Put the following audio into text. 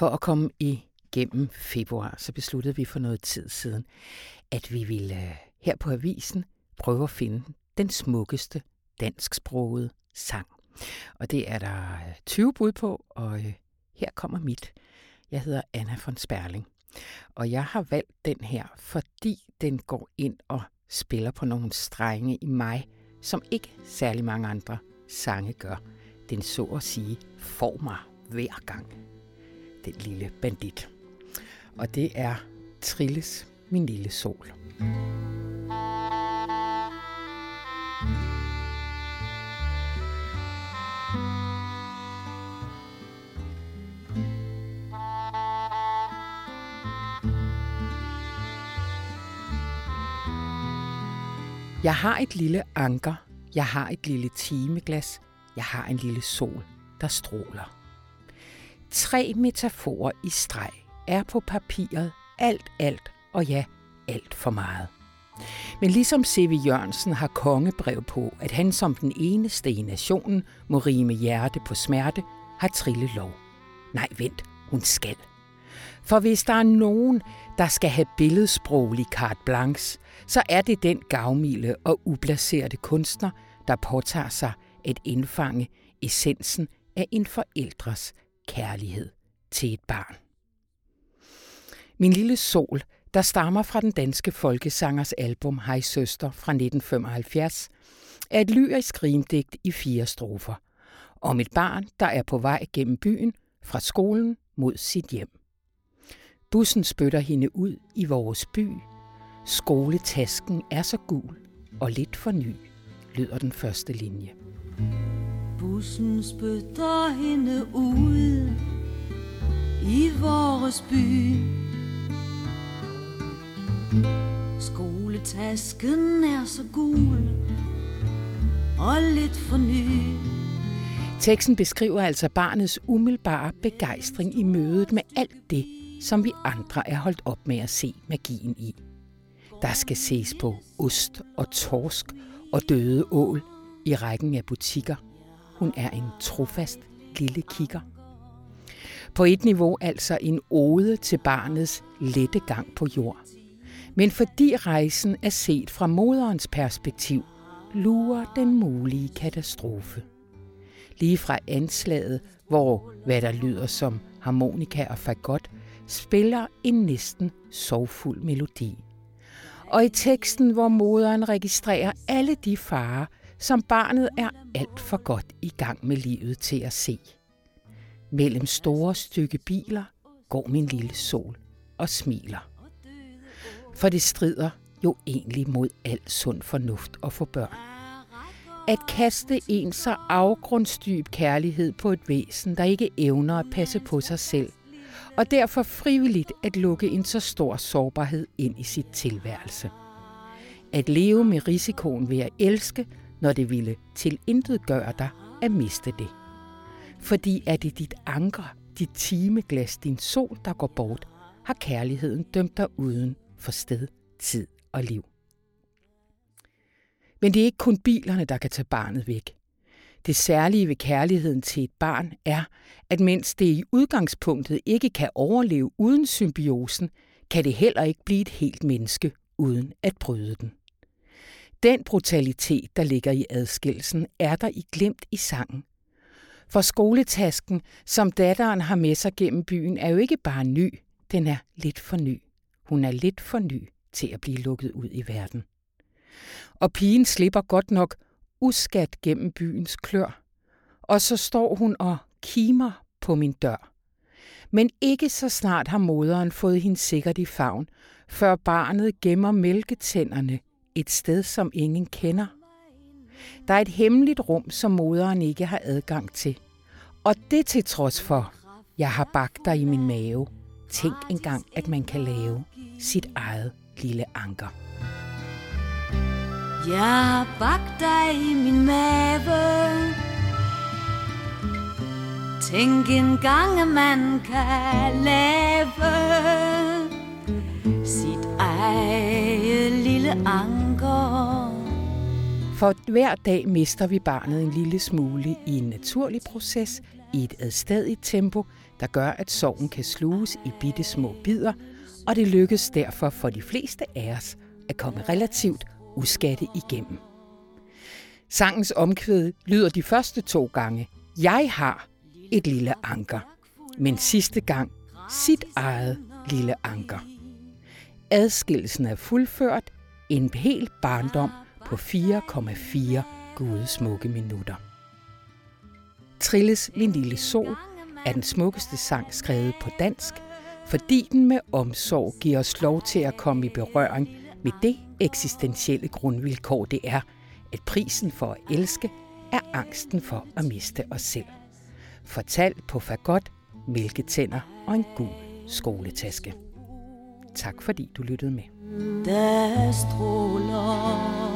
For at komme igennem februar, så besluttede vi for noget tid siden, at vi ville øh, her på avisen prøve at finde den smukkeste dansksprogede sang. Og det er der øh, 20 bud på, og øh, her kommer mit. Jeg hedder Anna von Sperling. Og jeg har valgt den her, fordi den går ind og spiller på nogle strenge i mig, som ikke særlig mange andre sange gør. Den så at sige får mig hver gang. Den lille bandit. Og det er Trilles, min lille sol. Jeg har et lille anker, jeg har et lille timeglas, jeg har en lille sol, der stråler. Tre metaforer i streg er på papiret alt, alt og ja, alt for meget. Men ligesom C.V. Jørgensen har kongebrev på, at han som den eneste i nationen må rime hjerte på smerte, har Trille lov. Nej, vent, hun skal. For hvis der er nogen, der skal have billedsproglig carte blanche, så er det den gavmilde og uplacerede kunstner, der påtager sig at indfange essensen af en forældres kærlighed til et barn. Min lille sol, der stammer fra den danske folkesangers album Hej Søster fra 1975, er et lyrisk rimdigt i fire strofer om et barn, der er på vej gennem byen fra skolen mod sit hjem. Bussen spytter hende ud i vores by. Skoletasken er så gul og lidt for ny, lyder den første linje. Bussen spytter hende ud i vores by. Skoletasken er så gul og lidt for ny. Teksten beskriver altså barnets umiddelbare begejstring i mødet med alt det, som vi andre er holdt op med at se magien i. Der skal ses på ost og torsk og døde ål i rækken af butikker. Hun er en trofast lille kigger. På et niveau altså en ode til barnets lette gang på jord. Men fordi rejsen er set fra moderens perspektiv, lurer den mulige katastrofe. Lige fra anslaget, hvor hvad der lyder som harmonika og fagot, spiller en næsten sorgfuld melodi. Og i teksten, hvor moderen registrerer alle de farer, som barnet er alt for godt i gang med livet til at se. Mellem store stykke biler går min lille sol og smiler. For det strider jo egentlig mod al sund fornuft og for børn. At kaste en så afgrundsdyb kærlighed på et væsen, der ikke evner at passe på sig selv, og derfor frivilligt at lukke en så stor sårbarhed ind i sit tilværelse. At leve med risikoen ved at elske, når det ville til intet gøre dig at miste det. Fordi er det dit anker, dit timeglas, din sol, der går bort, har kærligheden dømt dig uden for sted, tid og liv. Men det er ikke kun bilerne, der kan tage barnet væk. Det særlige ved kærligheden til et barn er, at mens det i udgangspunktet ikke kan overleve uden symbiosen, kan det heller ikke blive et helt menneske uden at bryde den. Den brutalitet, der ligger i adskillelsen, er der i glemt i sangen. For skoletasken, som datteren har med sig gennem byen, er jo ikke bare ny, den er lidt for ny. Hun er lidt for ny til at blive lukket ud i verden. Og pigen slipper godt nok uskat gennem byens klør. Og så står hun og kimer på min dør. Men ikke så snart har moderen fået hende sikkert i favn, før barnet gemmer mælketænderne et sted, som ingen kender. Der er et hemmeligt rum, som moderen ikke har adgang til. Og det til trods for, jeg har bagt dig i min mave. Tænk engang, at man kan lave sit eget lille anker. Jeg har bagt dig i min mave Tænk engang, at man kan lave Sit eget lille anker For hver dag mister vi barnet en lille smule i en naturlig proces i et adstadigt tempo, der gør, at sorgen kan sluges i bitte små bidder, og det lykkes derfor for de fleste af os at komme relativt uskatte igennem. Sangens omkvæd lyder de første to gange, jeg har et lille anker, men sidste gang sit eget lille anker. Adskillelsen er fuldført, en hel barndom på 4,4 gudesmukke minutter. Trilles Min Lille Sol er den smukkeste sang skrevet på dansk, fordi den med omsorg giver os lov til at komme i berøring med det eksistentielle grundvilkår, det er, at prisen for at elske er angsten for at miste os selv. Fortalt på fagot, mælketænder og en gul skoletaske. Tak fordi du lyttede med. Der stråler